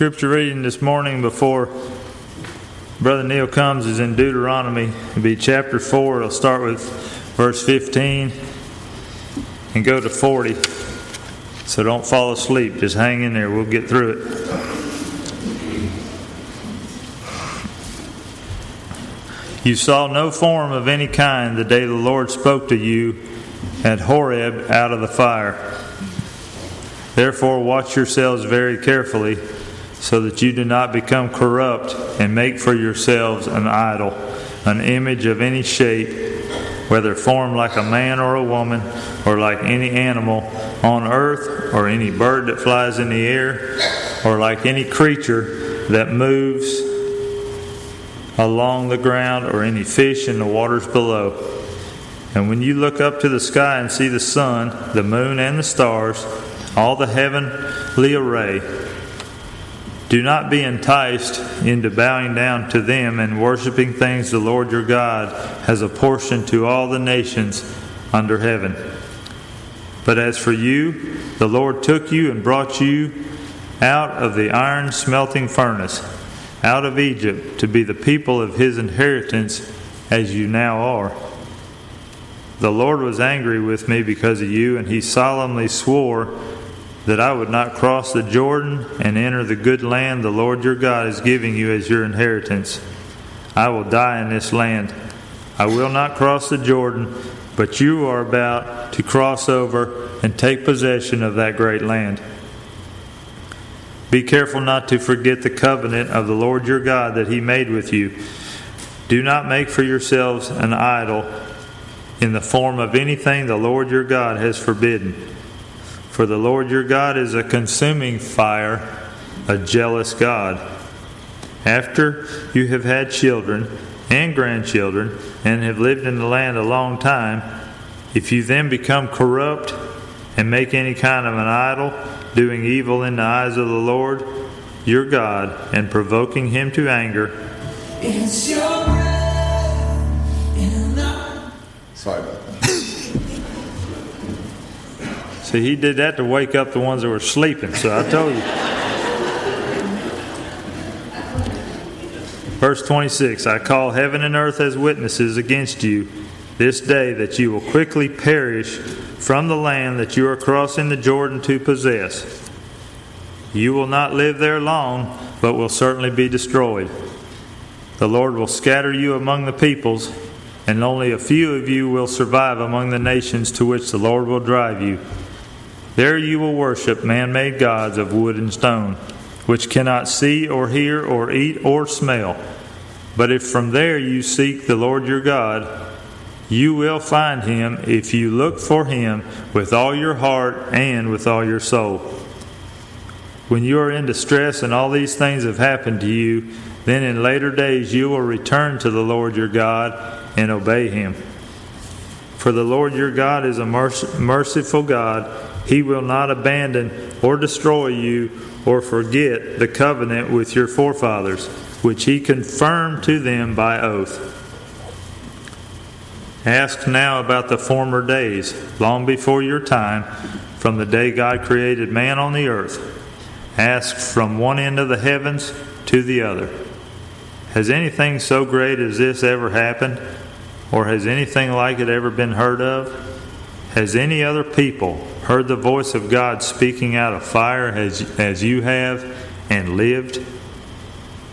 Scripture reading this morning before Brother Neil comes is in Deuteronomy. It'll be chapter 4. It'll start with verse 15 and go to 40. So don't fall asleep. Just hang in there. We'll get through it. You saw no form of any kind the day the Lord spoke to you at Horeb out of the fire. Therefore, watch yourselves very carefully so that you do not become corrupt and make for yourselves an idol, an image of any shape, whether formed like a man or a woman, or like any animal on earth, or any bird that flies in the air, or like any creature that moves along the ground, or any fish in the waters below. And when you look up to the sky and see the sun, the moon, and the stars, all the heavenly array, do not be enticed into bowing down to them and worshiping things the Lord your God has apportioned to all the nations under heaven. But as for you, the Lord took you and brought you out of the iron smelting furnace, out of Egypt, to be the people of his inheritance as you now are. The Lord was angry with me because of you, and he solemnly swore that I would not cross the Jordan and enter the good land the Lord your God is giving you as your inheritance. I will die in this land. I will not cross the Jordan, but you are about to cross over and take possession of that great land. Be careful not to forget the covenant of the Lord your God that he made with you. Do not make for yourselves an idol in the form of anything the Lord your God has forbidden. For the Lord your God is a consuming fire, a jealous God. After you have had children and grandchildren and have lived in the land a long time, if you then become corrupt and make any kind of an idol, doing evil in the eyes of the Lord your God and provoking him to anger, Sorry about that. See, he did that to wake up the ones that were sleeping, so I told you. Verse 26 I call heaven and earth as witnesses against you this day that you will quickly perish from the land that you are crossing the Jordan to possess. You will not live there long, but will certainly be destroyed. The Lord will scatter you among the peoples, and only a few of you will survive among the nations to which the Lord will drive you. There you will worship man made gods of wood and stone, which cannot see or hear or eat or smell. But if from there you seek the Lord your God, you will find him if you look for him with all your heart and with all your soul. When you are in distress and all these things have happened to you, then in later days you will return to the Lord your God and obey him. For the Lord your God is a merciful God he will not abandon or destroy you or forget the covenant with your forefathers, which he confirmed to them by oath. Ask now about the former days, long before your time, from the day God created man on the earth. Ask from one end of the heavens to the other. Has anything so great as this ever happened? Or has anything like it ever been heard of? Has any other people heard the voice of God speaking out of fire as, as you have and lived?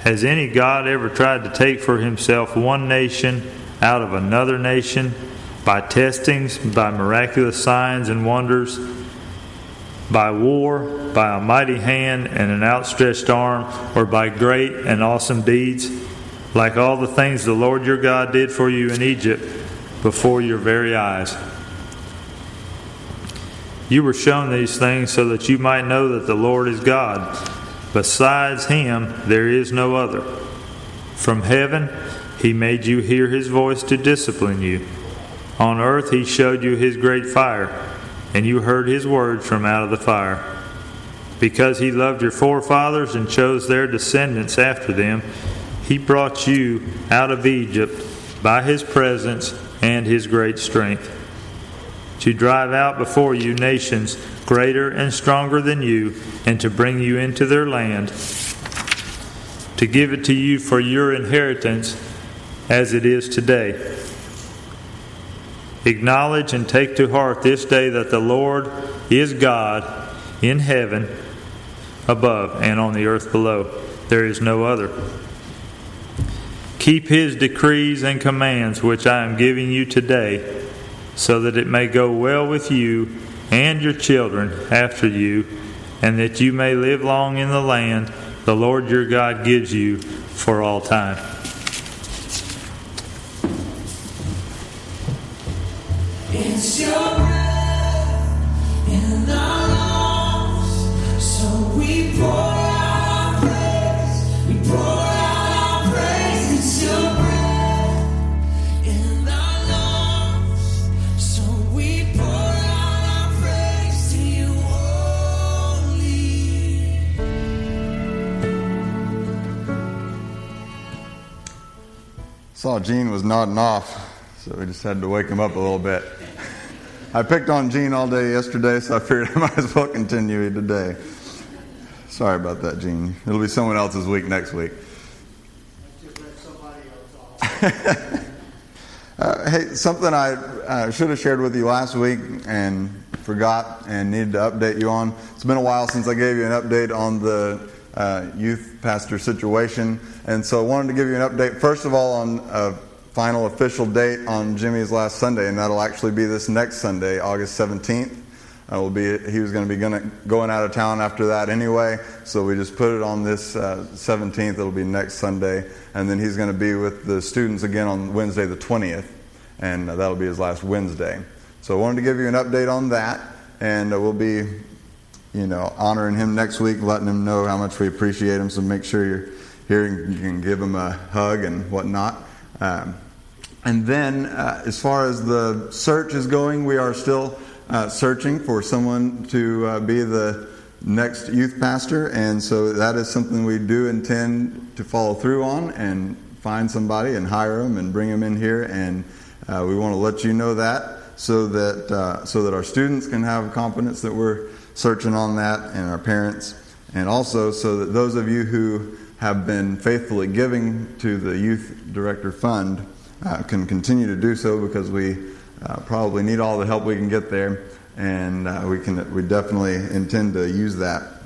Has any God ever tried to take for himself one nation out of another nation by testings, by miraculous signs and wonders, by war, by a mighty hand and an outstretched arm, or by great and awesome deeds, like all the things the Lord your God did for you in Egypt before your very eyes? You were shown these things so that you might know that the Lord is God. Besides him, there is no other. From heaven, he made you hear his voice to discipline you. On earth, he showed you his great fire, and you heard his words from out of the fire. Because he loved your forefathers and chose their descendants after them, he brought you out of Egypt by his presence and his great strength to drive out before you nations greater and stronger than you, and to bring you into their land, to give it to you for your inheritance as it is today. Acknowledge and take to heart this day that the Lord is God in heaven above and on the earth below. There is no other. Keep his decrees and commands which I am giving you today, so that it may go well with you and your children after you, and that you may live long in the land the Lord your God gives you for all time. Saw Gene was nodding off, so we just had to wake him up a little bit. I picked on Gene all day yesterday, so I figured I might as well continue today. Sorry about that, Gene. It'll be someone else's week next week. uh, hey, something I uh, should have shared with you last week and forgot and needed to update you on. It's been a while since I gave you an update on the uh, youth pastor situation. And so I wanted to give you an update, first of all, on a final official date on Jimmy's last Sunday, and that'll actually be this next Sunday, August 17th. Uh, will be, he was going to be gonna, going out of town after that anyway, so we just put it on this uh, 17th. It'll be next Sunday, and then he's going to be with the students again on Wednesday the 20th, and uh, that'll be his last Wednesday. So I wanted to give you an update on that, and uh, we'll be you know, honoring him next week, letting him know how much we appreciate him. So make sure you're here and you can give him a hug and whatnot. Um, and then, uh, as far as the search is going, we are still uh, searching for someone to uh, be the next youth pastor. And so that is something we do intend to follow through on and find somebody and hire them and bring them in here. And uh, we want to let you know that so that, uh, so that our students can have confidence that we're searching on that and our parents, and also so that those of you who have been faithfully giving to the Youth Director Fund uh, can continue to do so because we uh, probably need all the help we can get there, and uh, we can we definitely intend to use that.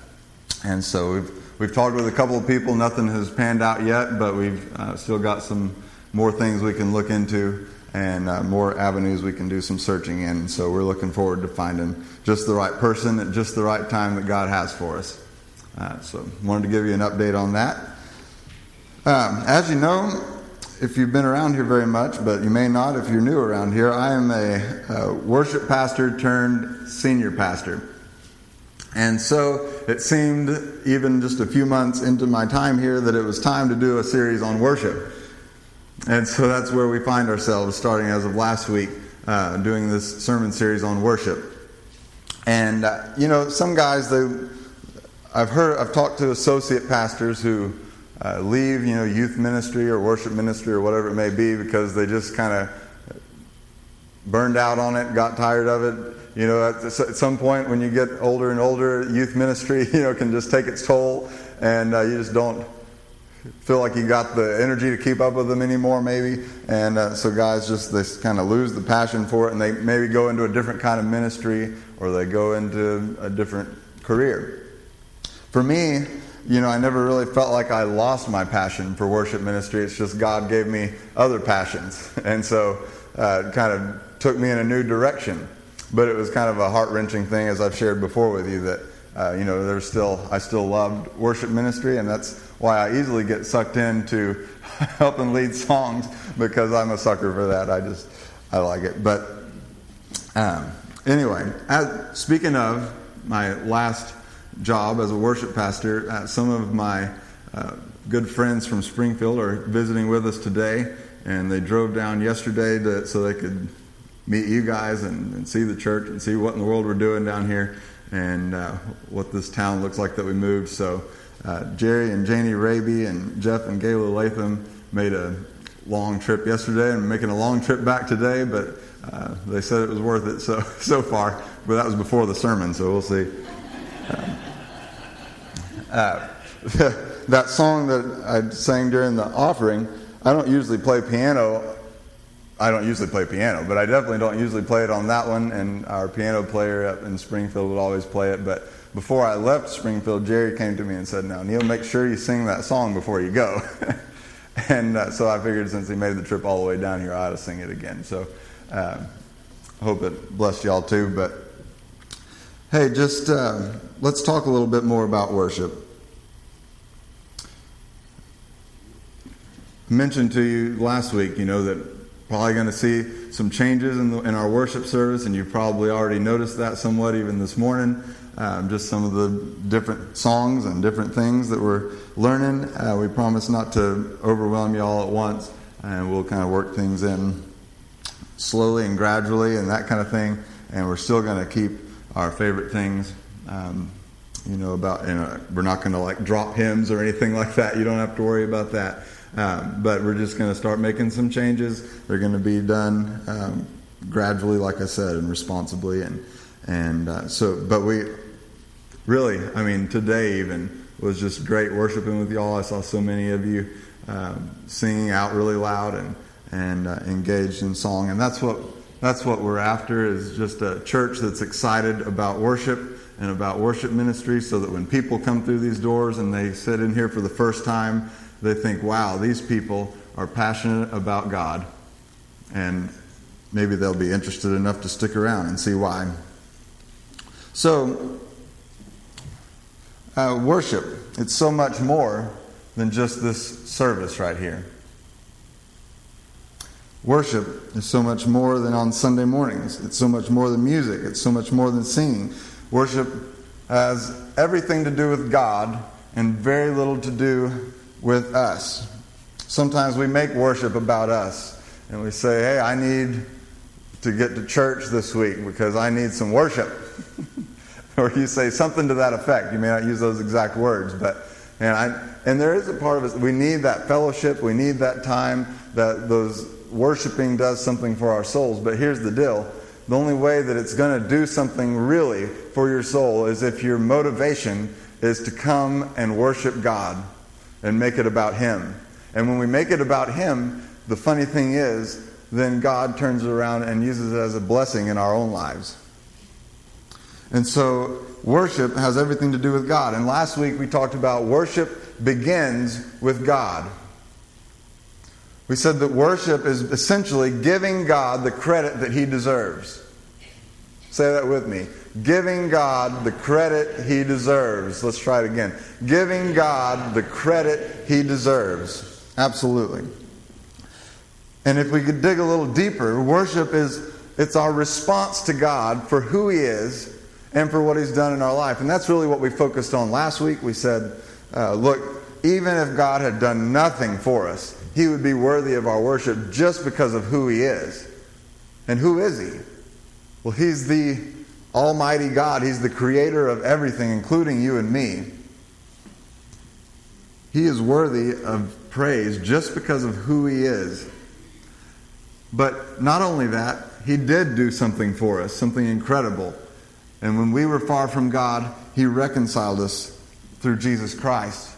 And so we've we've talked with a couple of people. Nothing has panned out yet, but we've uh, still got some more things we can look into and uh, more avenues we can do some searching in. So we're looking forward to finding just the right person at just the right time that God has for us. Uh, so wanted to give you an update on that. Um, as you know, if you've been around here very much, but you may not if you're new around here, I am a, a worship pastor turned senior pastor. And so it seemed, even just a few months into my time here, that it was time to do a series on worship. And so that's where we find ourselves starting as of last week, uh, doing this sermon series on worship. And, uh, you know, some guys, they, I've heard, I've talked to associate pastors who uh, leave, you know, youth ministry or worship ministry or whatever it may be because they just kind of burned out on it, got tired of it. You know, at, at, some point when you get older and older, youth ministry, you know, can just take its toll and uh, you just don't feel like you got the energy to keep up with them anymore, maybe. And uh, so guys just they kind of lose the passion for it, and they maybe go into a different kind of ministry or they go into a different career. For me, you know, I never really felt like I lost my passion for worship ministry. It's just God gave me other passions, and so uh, it kind of took me in a new direction. But it was kind of a heart wrenching thing, as I've shared before with you, that uh, you know, there's still I still loved worship ministry, and that's why I easily get sucked into helping lead songs because I'm a sucker for that. I just I like it. But um, anyway, as, speaking of my last job as a worship pastor, uh, some of my uh, good friends from Springfield are visiting with us today, and they drove down yesterday to, so they could meet you guys and, and see the church and see what in the world we're doing down here and uh, what this town looks like that we moved. So uh, Jerry and Janie Raby and Jeff and Gayla Latham made a long trip yesterday and making a long trip back today, but uh, they said it was worth it so so far. But that was before the sermon, so we'll see. Uh, uh, that song that I sang during the offering, I don't usually play piano. I don't usually play piano, but I definitely don't usually play it on that one. And our piano player up in Springfield would always play it. But before I left Springfield, Jerry came to me and said, Now, Neil, make sure you sing that song before you go. and uh, so I figured since he made the trip all the way down here, I ought to sing it again. So uh, hope it blessed y'all too. But hey, just uh, let's talk a little bit more about worship. I mentioned to you last week, you know, that probably going to see some changes in, the, in, our worship service, and you've probably already noticed that somewhat even this morning. Um, just some of the different songs and different things that we're learning. Uh, we promise not to overwhelm you all at once, and we'll kind of work things in slowly and gradually and that kind of thing. And we're still going to keep our favorite things. Um, you know about you know, we're not going to like drop hymns or anything like that. You don't have to worry about that. Um, but we're just going to start making some changes. They're going to be done um, gradually, like I said, and responsibly. And and uh, so, but we really, I mean, today even was just great worshiping with y'all. I saw so many of you um, singing out really loud and and uh, engaged in song, and that's what that's what we're after is just a church that's excited about worship and about worship ministry, so that when people come through these doors and they sit in here for the first time they think, wow, these people are passionate about God. And maybe they'll be interested enough to stick around and see why. So, uh, worship, it's so much more than just this service right here. Worship is so much more than on Sunday mornings. It's so much more than music. It's so much more than singing. Worship has everything to do with God and very little to do with us. Sometimes we make worship about us and we say, hey, I need to get to church this week because I need some worship. or you say something to that effect. You may not use those exact words, but and I and there is a part of us we need that fellowship, we need that time that those worshiping does something for our souls. But here's the deal. The only way that it's going to do something really for your soul is if your motivation is to come and worship God and make it about Him. And when we make it about Him, the funny thing is, then God turns it around and uses it as a blessing in our own lives. And so, worship has everything to do with God. And last week we talked about worship begins with God. We said that worship is essentially giving God the credit that He deserves. Say that with me giving God the credit he deserves. Let's try it again. Giving God the credit he deserves. Absolutely. And if we could dig a little deeper, worship is it's our response to God for who he is and for what he's done in our life. And that's really what we focused on last week. We said, uh, look, even if God had done nothing for us, he would be worthy of our worship just because of who he is. And who is he? Well, he's the Almighty God. He's the creator of everything, including you and me. He is worthy of praise just because of who He is. But not only that, He did do something for us, something incredible. And when we were far from God, He reconciled us through Jesus Christ.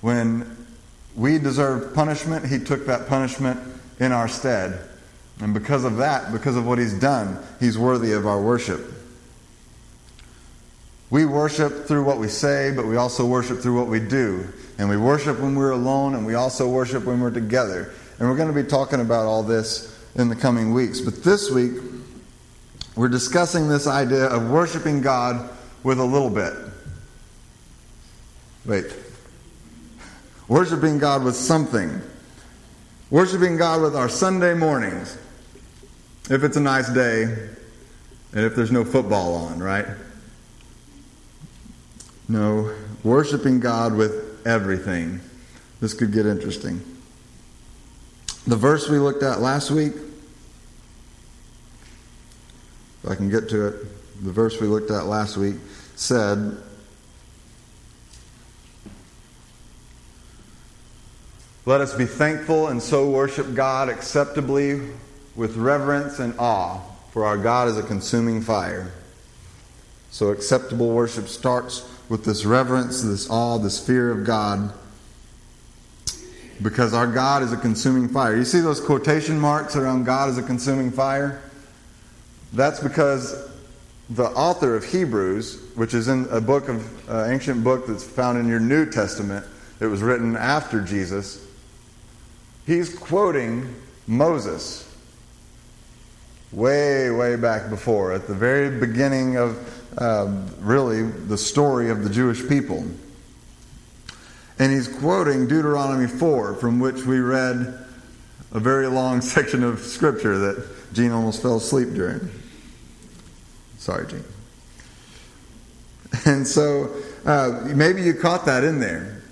When we deserved punishment, He took that punishment in our stead. And because of that, because of what He's done, He's worthy of our worship. We worship through what we say, but we also worship through what we do. And we worship when we're alone, and we also worship when we're together. And we're going to be talking about all this in the coming weeks. But this week, we're discussing this idea of worshiping God with a little bit. Wait. Worshiping God with something. Worshiping God with our Sunday mornings. If it's a nice day, and if there's no football on, right? No, worshiping God with everything. This could get interesting. The verse we looked at last week, if I can get to it, the verse we looked at last week said, Let us be thankful and so worship God acceptably with reverence and awe, for our God is a consuming fire. So acceptable worship starts with this reverence, this awe, this fear of God. because our God is a consuming fire. You see those quotation marks around God is a consuming fire? That's because the author of Hebrews, which is in a book of uh, ancient book that's found in your New Testament, it was written after Jesus. He's quoting Moses way, way back before, at the very beginning of um, really the story of the Jewish people. And he's quoting Deuteronomy 4, from which we read a very long section of scripture that Gene almost fell asleep during. Sorry, Gene. And so uh, maybe you caught that in there.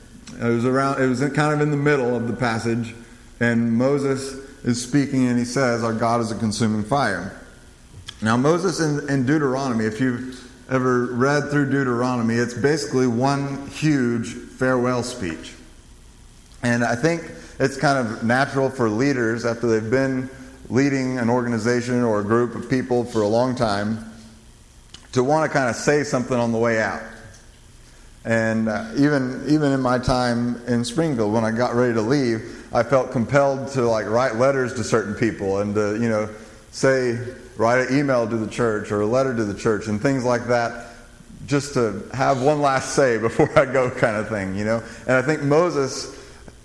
It was around. It was kind of in the middle of the passage, and Moses is speaking, and he says, "Our God is a consuming fire." Now, Moses in, in Deuteronomy, if you've ever read through Deuteronomy, it's basically one huge farewell speech. And I think it's kind of natural for leaders after they've been leading an organization or a group of people for a long time to want to kind of say something on the way out. And uh, even even in my time in Springfield, when I got ready to leave, I felt compelled to like write letters to certain people and to you know say write an email to the church or a letter to the church and things like that, just to have one last say before I go, kind of thing, you know. And I think Moses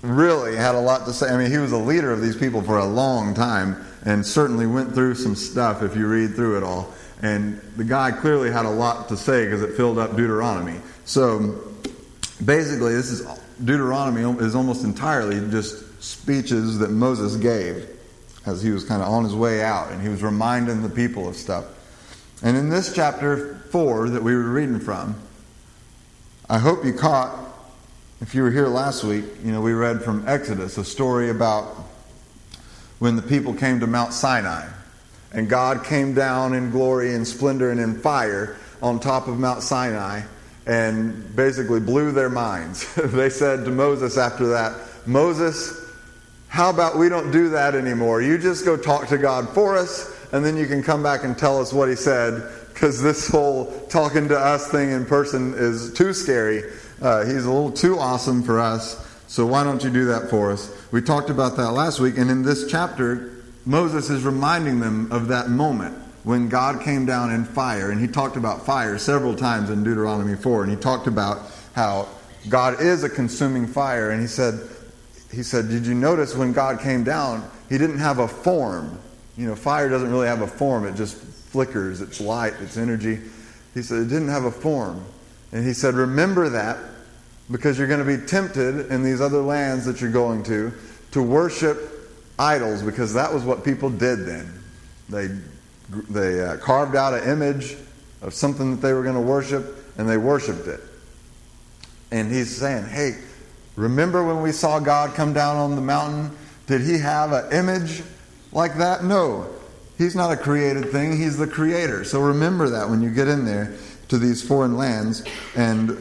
really had a lot to say. I mean, he was a leader of these people for a long time and certainly went through some stuff if you read through it all. And the guy clearly had a lot to say because it filled up Deuteronomy. So basically, this is Deuteronomy is almost entirely just speeches that Moses gave as he was kind of on his way out and he was reminding the people of stuff. And in this chapter 4 that we were reading from, I hope you caught, if you were here last week, you know, we read from Exodus a story about when the people came to Mount Sinai and God came down in glory and splendor and in fire on top of Mount Sinai and basically blew their minds. they said to Moses after that, Moses, how about we don't do that anymore? You just go talk to God for us, and then you can come back and tell us what He said, because this whole talking to us thing in person is too scary. Uh, he's a little too awesome for us, so why don't you do that for us? We talked about that last week, and in this chapter, Moses is reminding them of that moment when God came down in fire, and he talked about fire several times in Deuteronomy 4, and he talked about how God is a consuming fire, and he said, he said, Did you notice when God came down, he didn't have a form? You know, fire doesn't really have a form, it just flickers, it's light, it's energy. He said, It didn't have a form. And he said, Remember that because you're going to be tempted in these other lands that you're going to to worship idols because that was what people did then. They, they uh, carved out an image of something that they were going to worship and they worshiped it. And he's saying, hey, remember when we saw God come down on the mountain? Did he have an image like that? No. He's not a created thing, he's the creator. So remember that when you get in there to these foreign lands and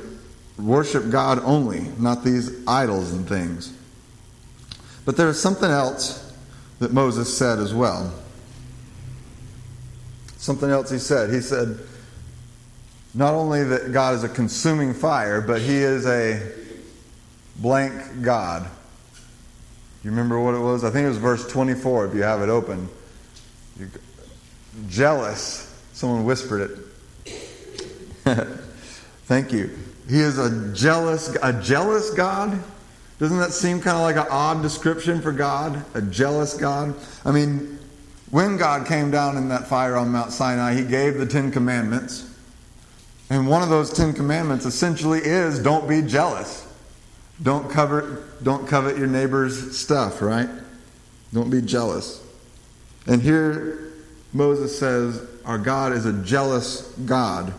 worship God only, not these idols and things. But there is something else that Moses said as well. Something else he said. He said, not only that God is a consuming fire, but he is a blank God. You remember what it was? I think it was verse 24 if you have it open. You're jealous. Someone whispered it. Thank you. He is a jealous a jealous God? Doesn't that seem kind of like an odd description for God? A jealous God? I mean, when God came down in that fire on Mount Sinai, He gave the Ten Commandments. And one of those Ten Commandments essentially is don't be jealous. Don't covet, don't covet your neighbor's stuff, right? Don't be jealous. And here Moses says, Our God is a jealous God.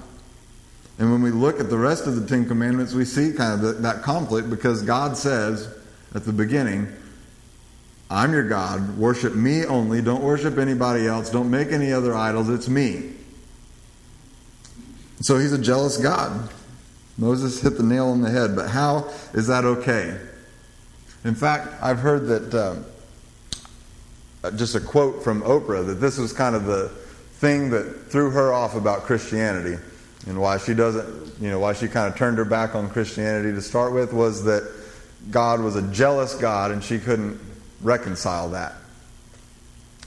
And when we look at the rest of the Ten Commandments, we see kind of that conflict because God says at the beginning, I'm your God. Worship me only. Don't worship anybody else. Don't make any other idols. It's me. So he's a jealous God. Moses hit the nail on the head. But how is that okay? In fact, I've heard that uh, just a quote from Oprah that this was kind of the thing that threw her off about Christianity and why she doesn't, you know, why she kind of turned her back on Christianity to start with was that God was a jealous God and she couldn't reconcile that.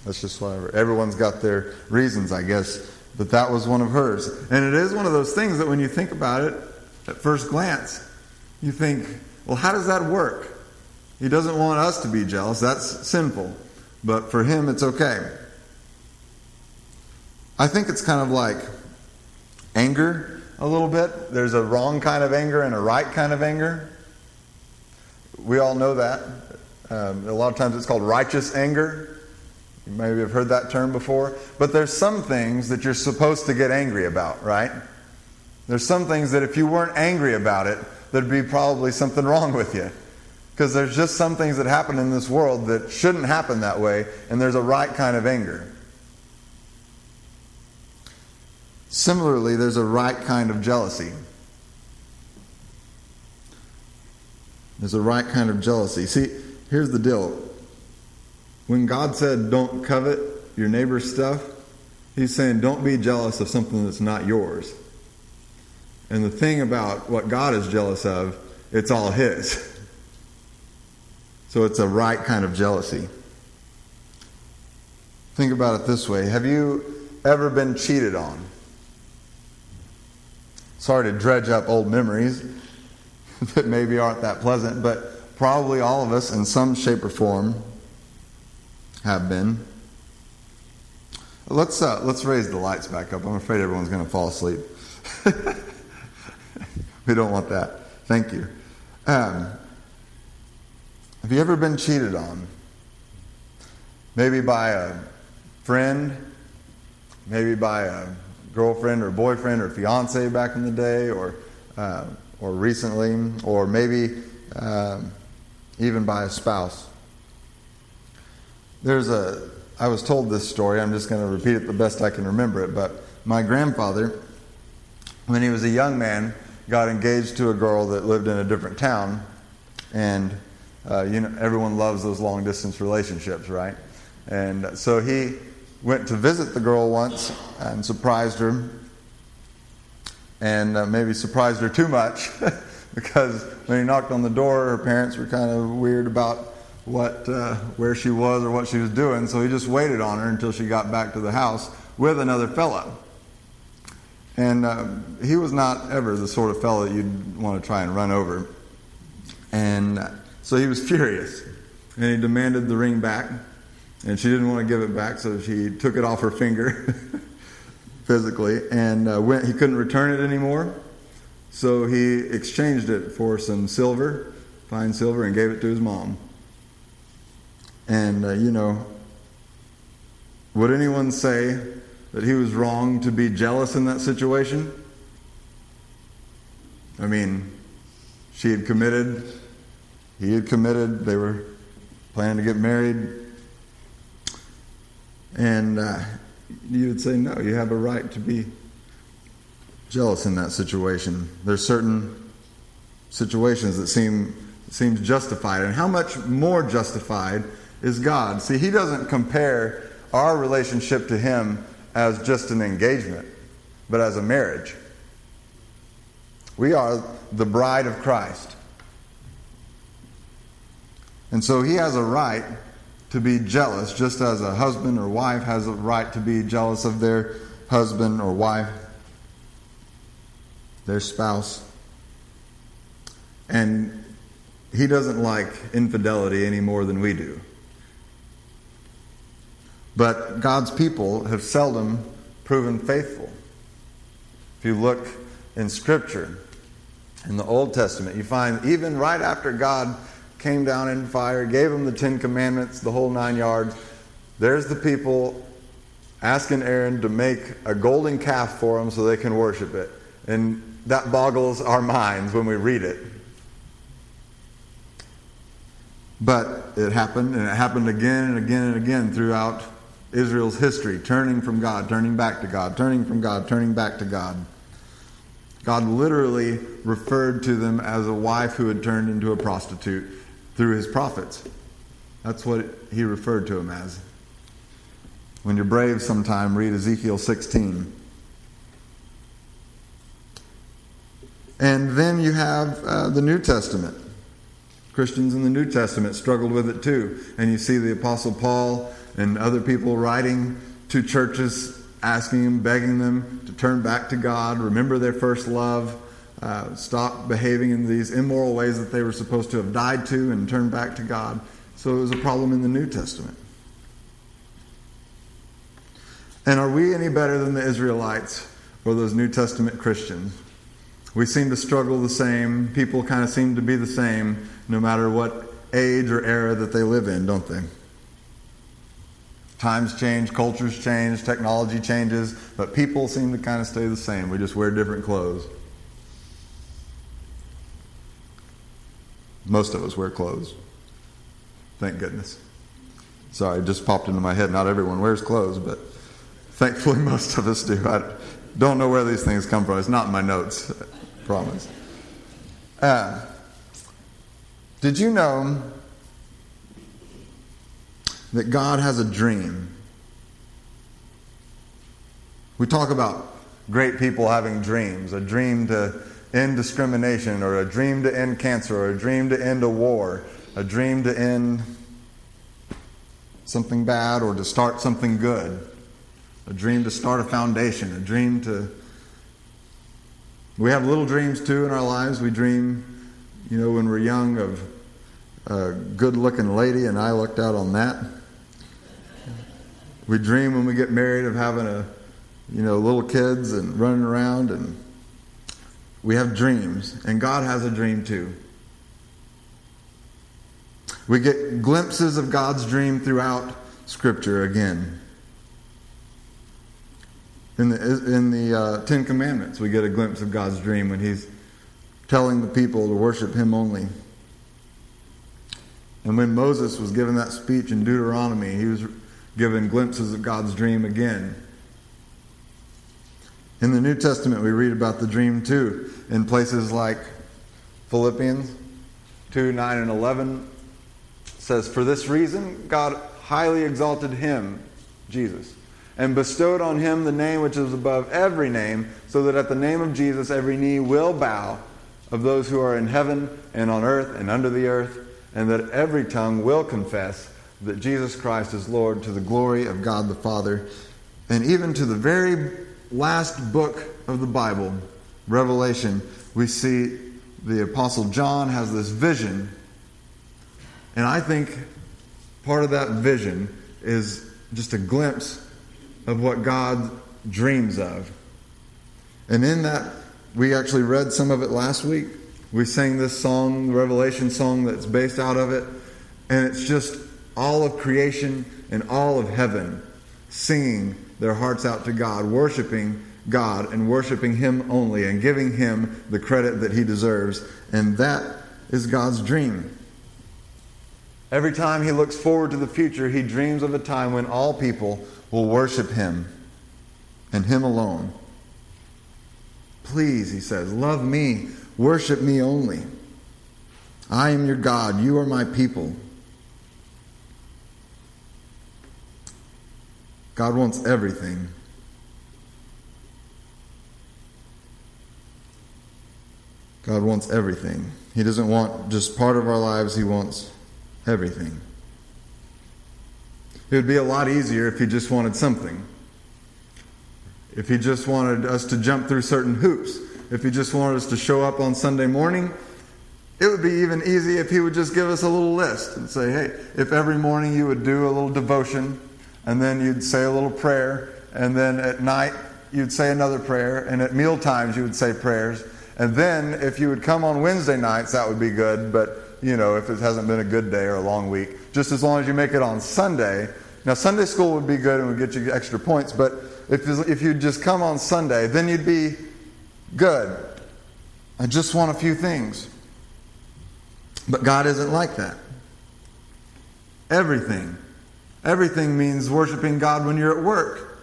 That's just whatever. Everyone's got their reasons, I guess. But that was one of hers. And it is one of those things that when you think about it at first glance, you think, well, how does that work? He doesn't want us to be jealous. That's sinful. But for him, it's okay. I think it's kind of like anger a little bit. There's a wrong kind of anger and a right kind of anger. We all know that. Um, a lot of times it's called righteous anger. You maybe have heard that term before. But there's some things that you're supposed to get angry about, right? There's some things that if you weren't angry about it, there'd be probably something wrong with you. Because there's just some things that happen in this world that shouldn't happen that way, and there's a right kind of anger. Similarly, there's a right kind of jealousy. There's a right kind of jealousy. See, here's the deal. When God said, don't covet your neighbor's stuff, He's saying, don't be jealous of something that's not yours. And the thing about what God is jealous of, it's all His. So it's a right kind of jealousy. Think about it this way Have you ever been cheated on? Sorry to dredge up old memories that maybe aren't that pleasant, but probably all of us in some shape or form have been. Let's uh, let's raise the lights back up. I'm afraid everyone's going to fall asleep. we don't want that. Thank you. Um, have you ever been cheated on? Maybe by a friend, maybe by a girlfriend or boyfriend or fiance back in the day, or uh, or recently, or maybe uh, even by a spouse. There's a. I was told this story. I'm just going to repeat it the best I can remember it. But my grandfather, when he was a young man, got engaged to a girl that lived in a different town, and uh, you know everyone loves those long distance relationships, right? And so he went to visit the girl once and surprised her, and uh, maybe surprised her too much because when he knocked on the door, her parents were kind of weird about what uh, where she was or what she was doing. So he just waited on her until she got back to the house with another fellow. And uh, he was not ever the sort of fellow that you'd want to try and run over. And uh, so he was furious, and he demanded the ring back. And she didn't want to give it back, so she took it off her finger physically and uh, went. He couldn't return it anymore, so he exchanged it for some silver, fine silver, and gave it to his mom. And uh, you know, would anyone say that he was wrong to be jealous in that situation? I mean, she had committed, he had committed, they were planning to get married and uh, you would say, no, you have a right to be jealous in that situation. There's certain situations that seem seems justified, and how much more justified is God? See, He doesn't compare our relationship to Him as just an engagement, but as a marriage. We are the bride of Christ. And so He has a right to be jealous, just as a husband or wife has a right to be jealous of their husband or wife, their spouse. And he doesn't like infidelity any more than we do. But God's people have seldom proven faithful. If you look in Scripture, in the Old Testament, you find even right after God came down in fire, gave them the Ten Commandments, the whole nine yards. There's the people asking Aaron to make a golden calf for them so they can worship it. And that boggles our minds when we read it. But it happened, and it happened again and again and again throughout Israel's history, turning from God, turning back to God, turning from God, turning back to God. God literally referred to them as a wife who had turned into a prostitute through his prophets. That's what he referred to them as. When you're brave sometime, read Ezekiel 16. And then you have uh, the New Testament, Christians in the New Testament struggled with it too. And you see the Apostle Paul and other people writing to churches, asking them, begging them to turn back to God, remember their first love, uh, stop behaving in these immoral ways that they were supposed to have died to, and turn back to God. So it was a problem in the New Testament. And are we any better than the Israelites or those New Testament Christians? We seem to struggle the same. People kind of seem to be the same no matter what age or era that they live in, don't they? Times change, cultures change, technology changes, but people seem to kind of stay the same. We just wear different clothes. Most of us wear clothes. Thank goodness. Sorry, it just popped into my head. Not everyone wears clothes, but thankfully most of us do. I don't know where these things come from. It's not in my notes, promise. Uh, did you know that God has a dream? We talk about great people having dreams a dream to end discrimination, or a dream to end cancer, or a dream to end a war, a dream to end something bad or to start something good, a dream to start a foundation, a dream to. We have little dreams too in our lives. We dream, you know, when we're young of a good looking lady, and I looked out on that. We dream when we get married of having a, you know, little kids and running around, and we have dreams, and God has a dream too. We get glimpses of God's dream throughout Scripture again. In the, in the uh, Ten Commandments, we get a glimpse of God's dream when He's telling the people to worship Him only. And when Moses was given that speech in Deuteronomy, he was given glimpses of God's dream again. In the New Testament, we read about the dream too, in places like Philippians 2 9 and 11 says, For this reason, God highly exalted him, Jesus, and bestowed on him the name which is above every name, so that at the name of Jesus every knee will bow of those who are in heaven and on earth and under the earth and that every tongue will confess that Jesus Christ is Lord to the glory of God the Father. And even to the very last book of the Bible, Revelation, we see the Apostle John has this vision. And I think part of that vision is just a glimpse of what God dreams of. And in that, we actually read some of it last week. We sang this song, the Revelation song that's based out of it, and it's just all of creation and all of heaven singing their hearts out to God, worshiping God and worshiping Him only and giving Him the credit that He deserves. And that is God's dream. Every time He looks forward to the future, He dreams of a time when all people will worship Him and Him alone. Please, He says, love me Worship me only. I am your God. You are my people. God wants everything. God wants everything. He doesn't want just part of our lives, He wants everything. It would be a lot easier if He just wanted something. If He just wanted us to jump through certain hoops if he just wanted us to show up on Sunday morning, it would be even easy if he would just give us a little list and say, hey, if every morning you would do a little devotion, and then you'd say a little prayer, and then at night you'd say another prayer, and at meal times you would say prayers. And then if you would come on Wednesday nights, that would be good, but you know, if it hasn't been a good day or a long week, just as long as you make it on Sunday. Now, Sunday school would be good and would get you extra points, but if, if you'd just come on Sunday, then you'd be Good. I just want a few things. But God isn't like that. Everything. Everything means worshiping God when you're at work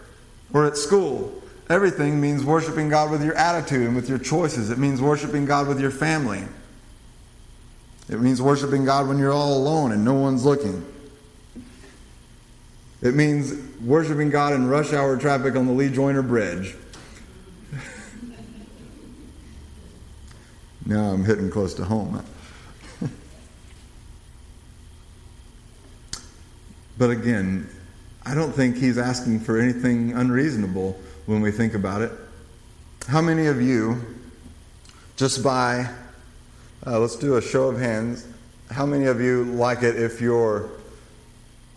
or at school. Everything means worshiping God with your attitude and with your choices. It means worshiping God with your family. It means worshiping God when you're all alone and no one's looking. It means worshiping God in rush hour traffic on the Lee Joyner Bridge. now I'm hitting close to home. but again, I don't think he's asking for anything unreasonable when we think about it. How many of you, just by uh, let's do a show of hands, how many of you like it if your,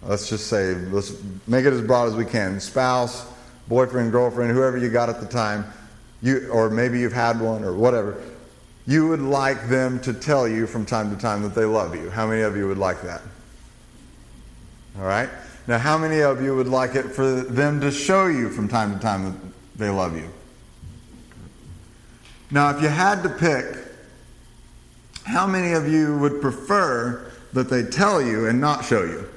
let's just say, let's make it as broad as we can, spouse, boyfriend, girlfriend, whoever you got at the time, you, or maybe you've had one or whatever, you would like them to tell you from time to time that they love you. How many of you would like that? All right? Now, how many of you would like it for them to show you from time to time that they love you? Now, if you had to pick, how many of you would prefer that they tell you and not show you?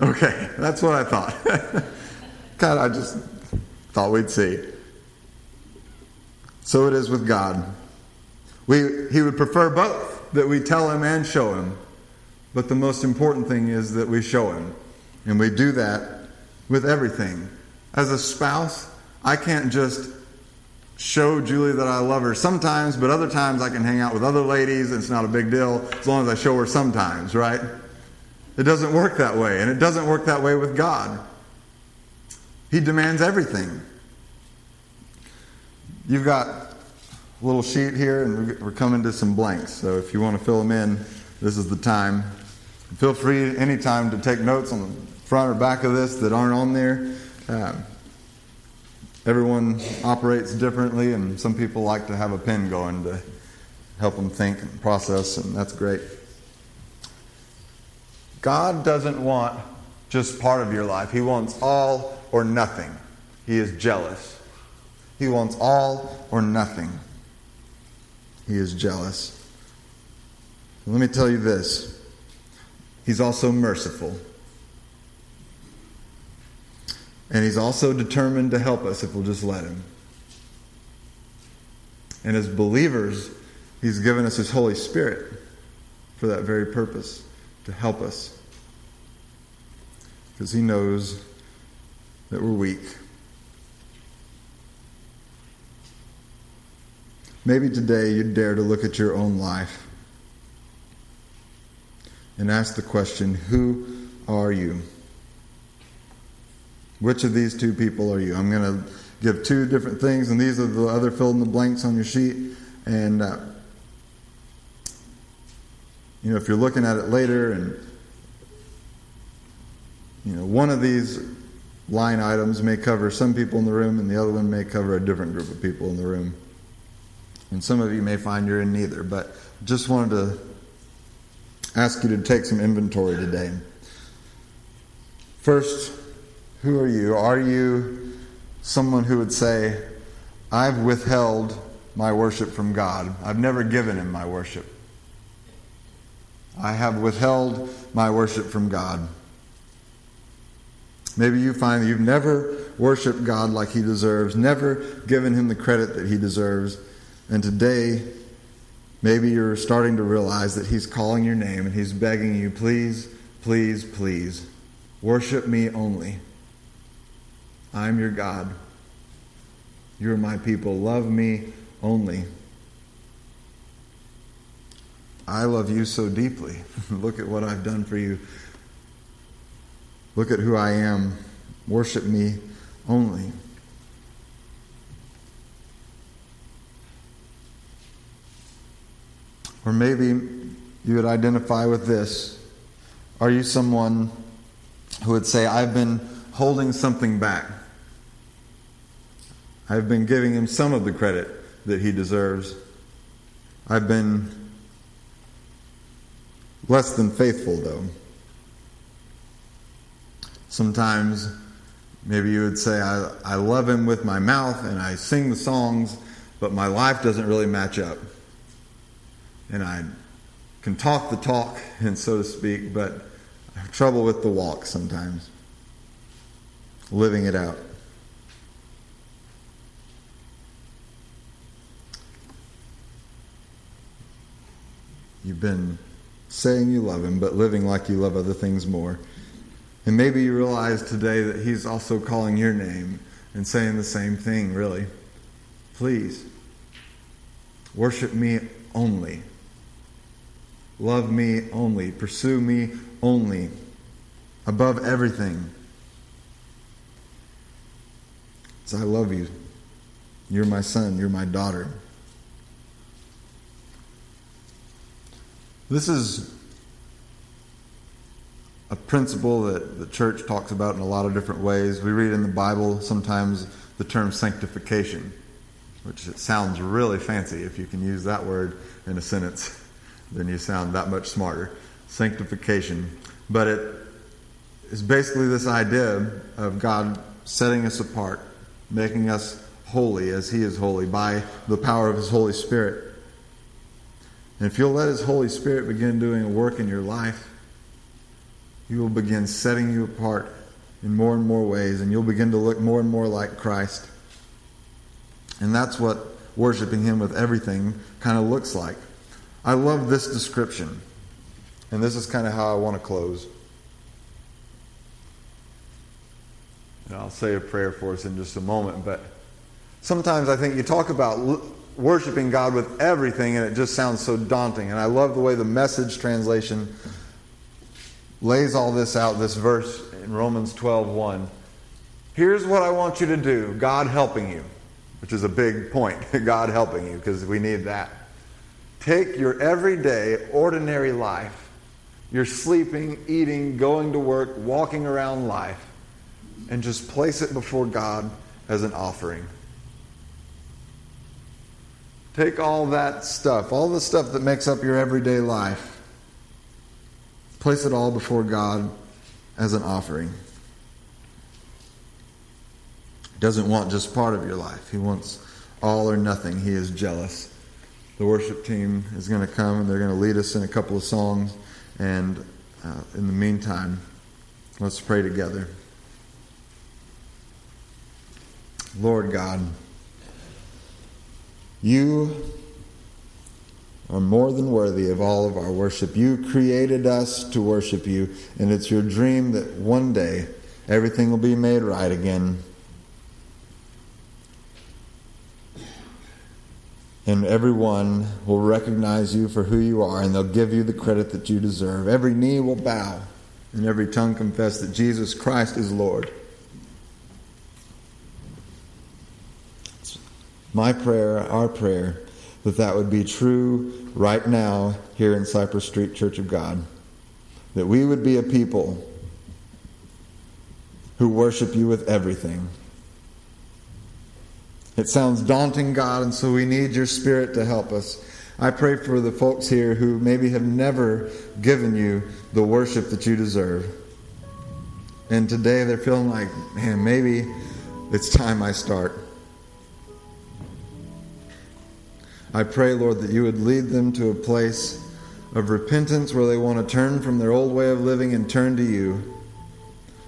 Okay, that's what I thought. God, I just thought we'd see. So it is with God. We, he would prefer both, that we tell him and show him. But the most important thing is that we show him. And we do that with everything. As a spouse, I can't just show Julie that I love her sometimes, but other times I can hang out with other ladies it's not a big deal as long as I show her sometimes, right? It doesn't work that way, and it doesn't work that way with God. He demands everything. You've got a little sheet here, and we're coming to some blanks. So if you want to fill them in, this is the time. Feel free anytime to take notes on the front or back of this that aren't on there. Um, everyone operates differently, and some people like to have a pen going to help them think and process, and that's great. God doesn't want just part of your life, He wants all or nothing. He is jealous. He wants all or nothing. He is jealous. Let me tell you this He's also merciful. And He's also determined to help us if we'll just let Him. And as believers, He's given us His Holy Spirit for that very purpose to help us. Because He knows that we're weak. Maybe today you'd dare to look at your own life and ask the question Who are you? Which of these two people are you? I'm going to give two different things, and these are the other fill in the blanks on your sheet. And, uh, you know, if you're looking at it later and, you know, one of these line items may cover some people in the room, and the other one may cover a different group of people in the room. And some of you may find you're in neither, but just wanted to ask you to take some inventory today. First, who are you? Are you someone who would say, I've withheld my worship from God? I've never given him my worship. I have withheld my worship from God. Maybe you find that you've never worshiped God like he deserves, never given him the credit that he deserves. And today, maybe you're starting to realize that He's calling your name and He's begging you, please, please, please, worship me only. I'm your God. You're my people. Love me only. I love you so deeply. Look at what I've done for you. Look at who I am. Worship me only. Or maybe you would identify with this. Are you someone who would say, I've been holding something back? I've been giving him some of the credit that he deserves. I've been less than faithful, though. Sometimes maybe you would say, I, I love him with my mouth and I sing the songs, but my life doesn't really match up and I can talk the talk, and so to speak, but I have trouble with the walk sometimes, living it out. You've been saying you love him, but living like you love other things more. And maybe you realize today that he's also calling your name and saying the same thing, really. Please, worship me only. Love me only. Pursue me only. above everything. So I love you. You're my son, you're my daughter. This is a principle that the church talks about in a lot of different ways. We read in the Bible sometimes the term sanctification, which sounds really fancy. If you can use that word in a sentence, then you sound that much smarter. Sanctification. But it is basically this idea of God setting us apart, making us holy as He is holy by the power of His Holy Spirit. And if you'll let His Holy Spirit begin doing a work in your life, He will begin setting you apart in more and more ways, and you'll begin to look more and more like Christ. And that's what worshiping Him with everything kind of looks like. I love this description, and this is kind of how I want to close. And I'll say a prayer for us in just a moment, but sometimes I think you talk about worshiping God with everything and it just sounds so daunting. And I love the way the message translation lays all this out, this verse in Romans 12:1. Here's what I want you to do, God helping you, which is a big point, God helping you, because we need that. Take your everyday, ordinary life, your sleeping, eating, going to work, walking around life, and just place it before God as an offering. Take all that stuff, all the stuff that makes up your everyday life, place it all before God as an offering. He doesn't want just part of your life, He wants all or nothing. He is jealous. The worship team is going to come and they're going to lead us in a couple of songs. And uh, in the meantime, let's pray together. Lord God, you are more than worthy of all of our worship. You created us to worship you, and it's your dream that one day everything will be made right again. And everyone will recognize you for who you are, and they'll give you the credit that you deserve. Every knee will bow, and every tongue confess that Jesus Christ is Lord. My prayer, our prayer, that that would be true right now here in Cypress Street Church of God. That we would be a people who worship you with everything. It sounds daunting, God, and so we need your Spirit to help us. I pray for the folks here who maybe have never given you the worship that you deserve. And today they're feeling like, man, maybe it's time I start. I pray, Lord, that you would lead them to a place of repentance where they want to turn from their old way of living and turn to you,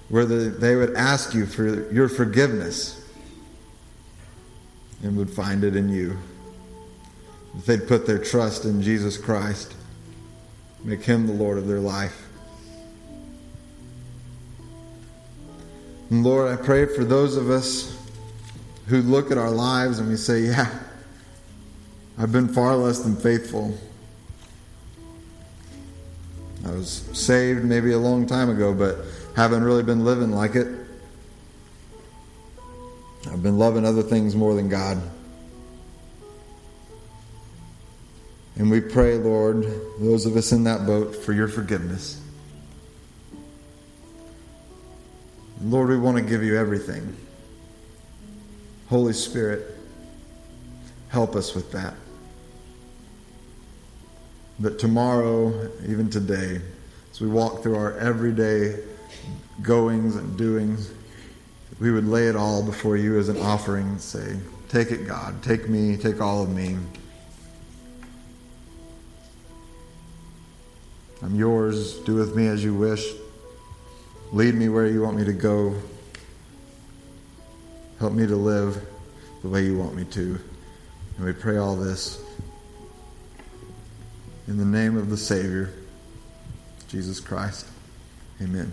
where they would ask you for your forgiveness and would find it in you. If they'd put their trust in Jesus Christ, make him the Lord of their life. And Lord, I pray for those of us who look at our lives and we say, yeah, I've been far less than faithful. I was saved maybe a long time ago, but haven't really been living like it. I've been loving other things more than God. And we pray, Lord, those of us in that boat, for your forgiveness. Lord, we want to give you everything. Holy Spirit, help us with that that tomorrow, even today, as we walk through our everyday goings and doings, we would lay it all before you as an offering and say, Take it, God. Take me. Take all of me. I'm yours. Do with me as you wish. Lead me where you want me to go. Help me to live the way you want me to. And we pray all this in the name of the Savior, Jesus Christ. Amen.